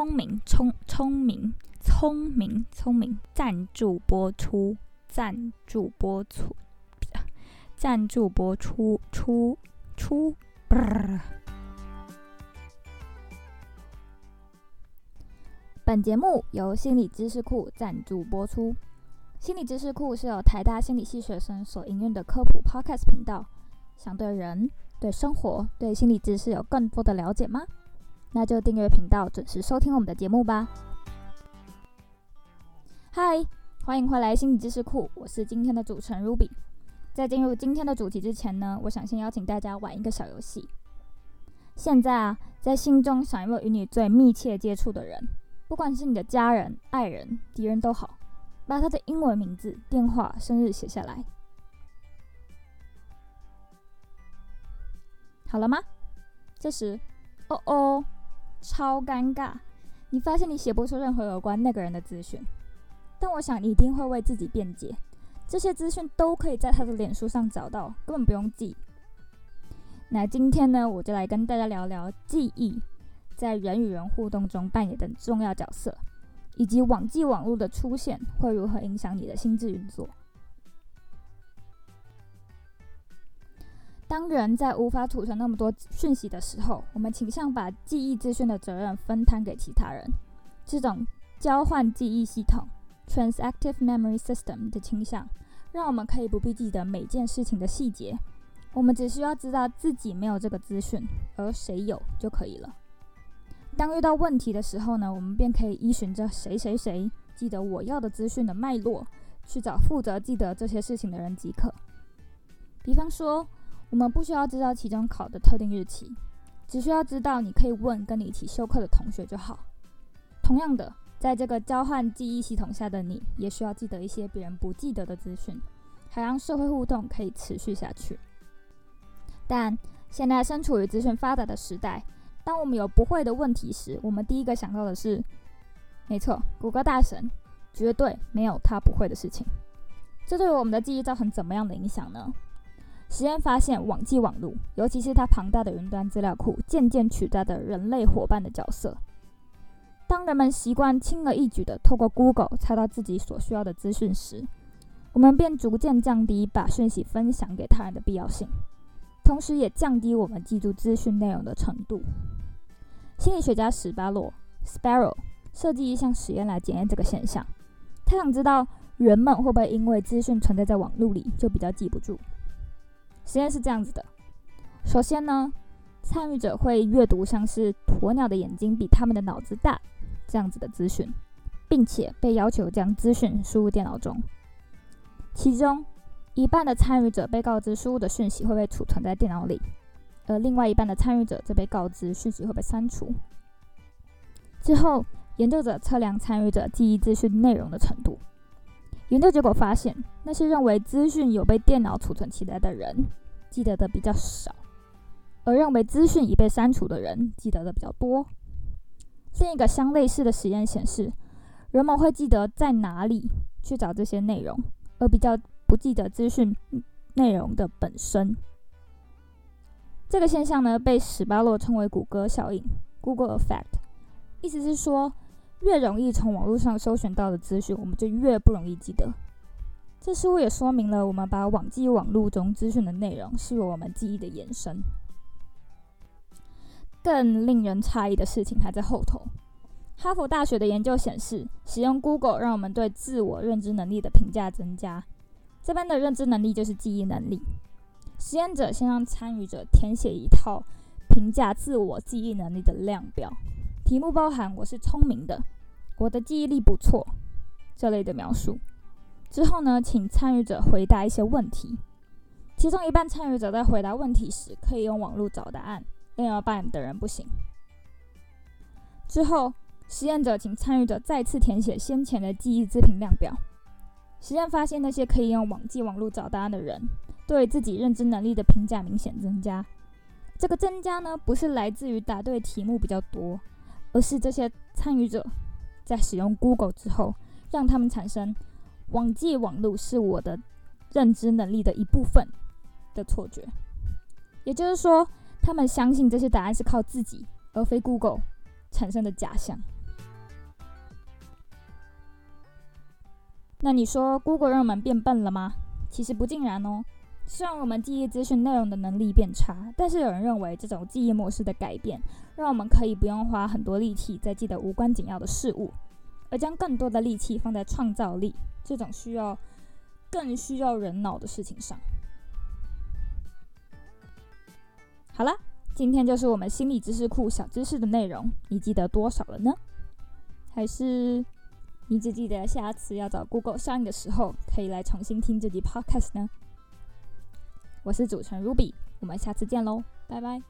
聪明聪聪明聪明聪明赞助播出赞助播出赞助播出出出。本节目由心理知识库赞助播出。心理知识库是由台大心理系学生所营运的科普 Podcast 频道。想对人、对生活、对心理知识有更多的了解吗？那就订阅频道，准时收听我们的节目吧。嗨，欢迎回来心理知识库，我是今天的主持人 Ruby。在进入今天的主题之前呢，我想先邀请大家玩一个小游戏。现在啊，在心中想一位与你最密切接触的人。不管是你的家人、爱人、敌人都好，把他的英文名字、电话、生日写下来。好了吗？这时，哦哦，超尴尬！你发现你写不出任何有关那个人的资讯。但我想你一定会为自己辩解，这些资讯都可以在他的脸书上找到，根本不用记。那今天呢，我就来跟大家聊聊记忆。在人与人互动中扮演的重要角色，以及网际网络的出现会如何影响你的心智运作。当人在无法储存那么多讯息的时候，我们倾向把记忆资讯的责任分摊给其他人。这种交换记忆系统 （transactive memory system） 的倾向，让我们可以不必记得每件事情的细节，我们只需要知道自己没有这个资讯，而谁有就可以了。当遇到问题的时候呢，我们便可以依循着谁谁谁记得我要的资讯的脉络，去找负责记得这些事情的人即可。比方说，我们不需要知道期中考的特定日期，只需要知道你可以问跟你一起修课的同学就好。同样的，在这个交换记忆系统下的你，也需要记得一些别人不记得的资讯，还让社会互动可以持续下去。但现在身处于资讯发达的时代。当我们有不会的问题时，我们第一个想到的是，没错，谷歌大神绝对没有他不会的事情。这对我们的记忆造成怎么样的影响呢？实验发现，网际网络，尤其是它庞大的云端资料库，渐渐取代了人类伙伴的角色。当人们习惯轻而易举地透过 Google 查到自己所需要的资讯时，我们便逐渐降低把讯息分享给他人的必要性。同时也降低我们记住资讯内容的程度。心理学家史巴洛 （Sparrow） 设计一项实验来检验这个现象。他想知道人们会不会因为资讯存在在网络里就比较记不住。实验是这样子的：首先呢，参与者会阅读像是“鸵鸟的眼睛比他们的脑子大”这样子的资讯，并且被要求将资讯输入电脑中。其中一半的参与者被告知输入的讯息会被储存在电脑里，而另外一半的参与者则被告知讯息会被删除。之后，研究者测量参与者记忆资讯内容的程度。研究结果发现，那些认为资讯有被电脑储存起来的人，记得的比较少；而认为资讯已被删除的人，记得的比较多。另一个相类似的实验显示，人们会记得在哪里去找这些内容，而比较。不记得资讯内容的本身，这个现象呢，被史巴洛称为“谷歌效应 ”（Google Effect）。意思是说，越容易从网络上搜寻到的资讯，我们就越不容易记得。这似乎也说明了，我们把网际网络中资讯的内容视为我们记忆的延伸。更令人诧异的事情还在后头。哈佛大学的研究显示，使用 Google 让我们对自我认知能力的评价增加。这边的认知能力就是记忆能力。实验者先让参与者填写一套评价自我记忆能力的量表，题目包含“我是聪明的”“我的记忆力不错”这类的描述。之后呢，请参与者回答一些问题。其中一半参与者在回答问题时可以用网络找答案，另一半的人不行。之后，实验者请参与者再次填写先前的记忆自评量表。实验发现，那些可以用网际网络找答案的人，对自己认知能力的评价明显增加。这个增加呢，不是来自于答对题目比较多，而是这些参与者在使用 Google 之后，让他们产生“网际网络是我的认知能力的一部分”的错觉。也就是说，他们相信这些答案是靠自己，而非 Google 产生的假象。那你说 Google 让我们变笨了吗？其实不尽然哦。虽然我们记忆资讯内容的能力变差，但是有人认为这种记忆模式的改变，让我们可以不用花很多力气在记得无关紧要的事物，而将更多的力气放在创造力这种需要更需要人脑的事情上。好了，今天就是我们心理知识库小知识的内容，你记得多少了呢？还是你只记得下次要找 Google 上映的时候，可以来重新听这集 Podcast 呢？我是主持人 Ruby，我们下次见喽，拜拜。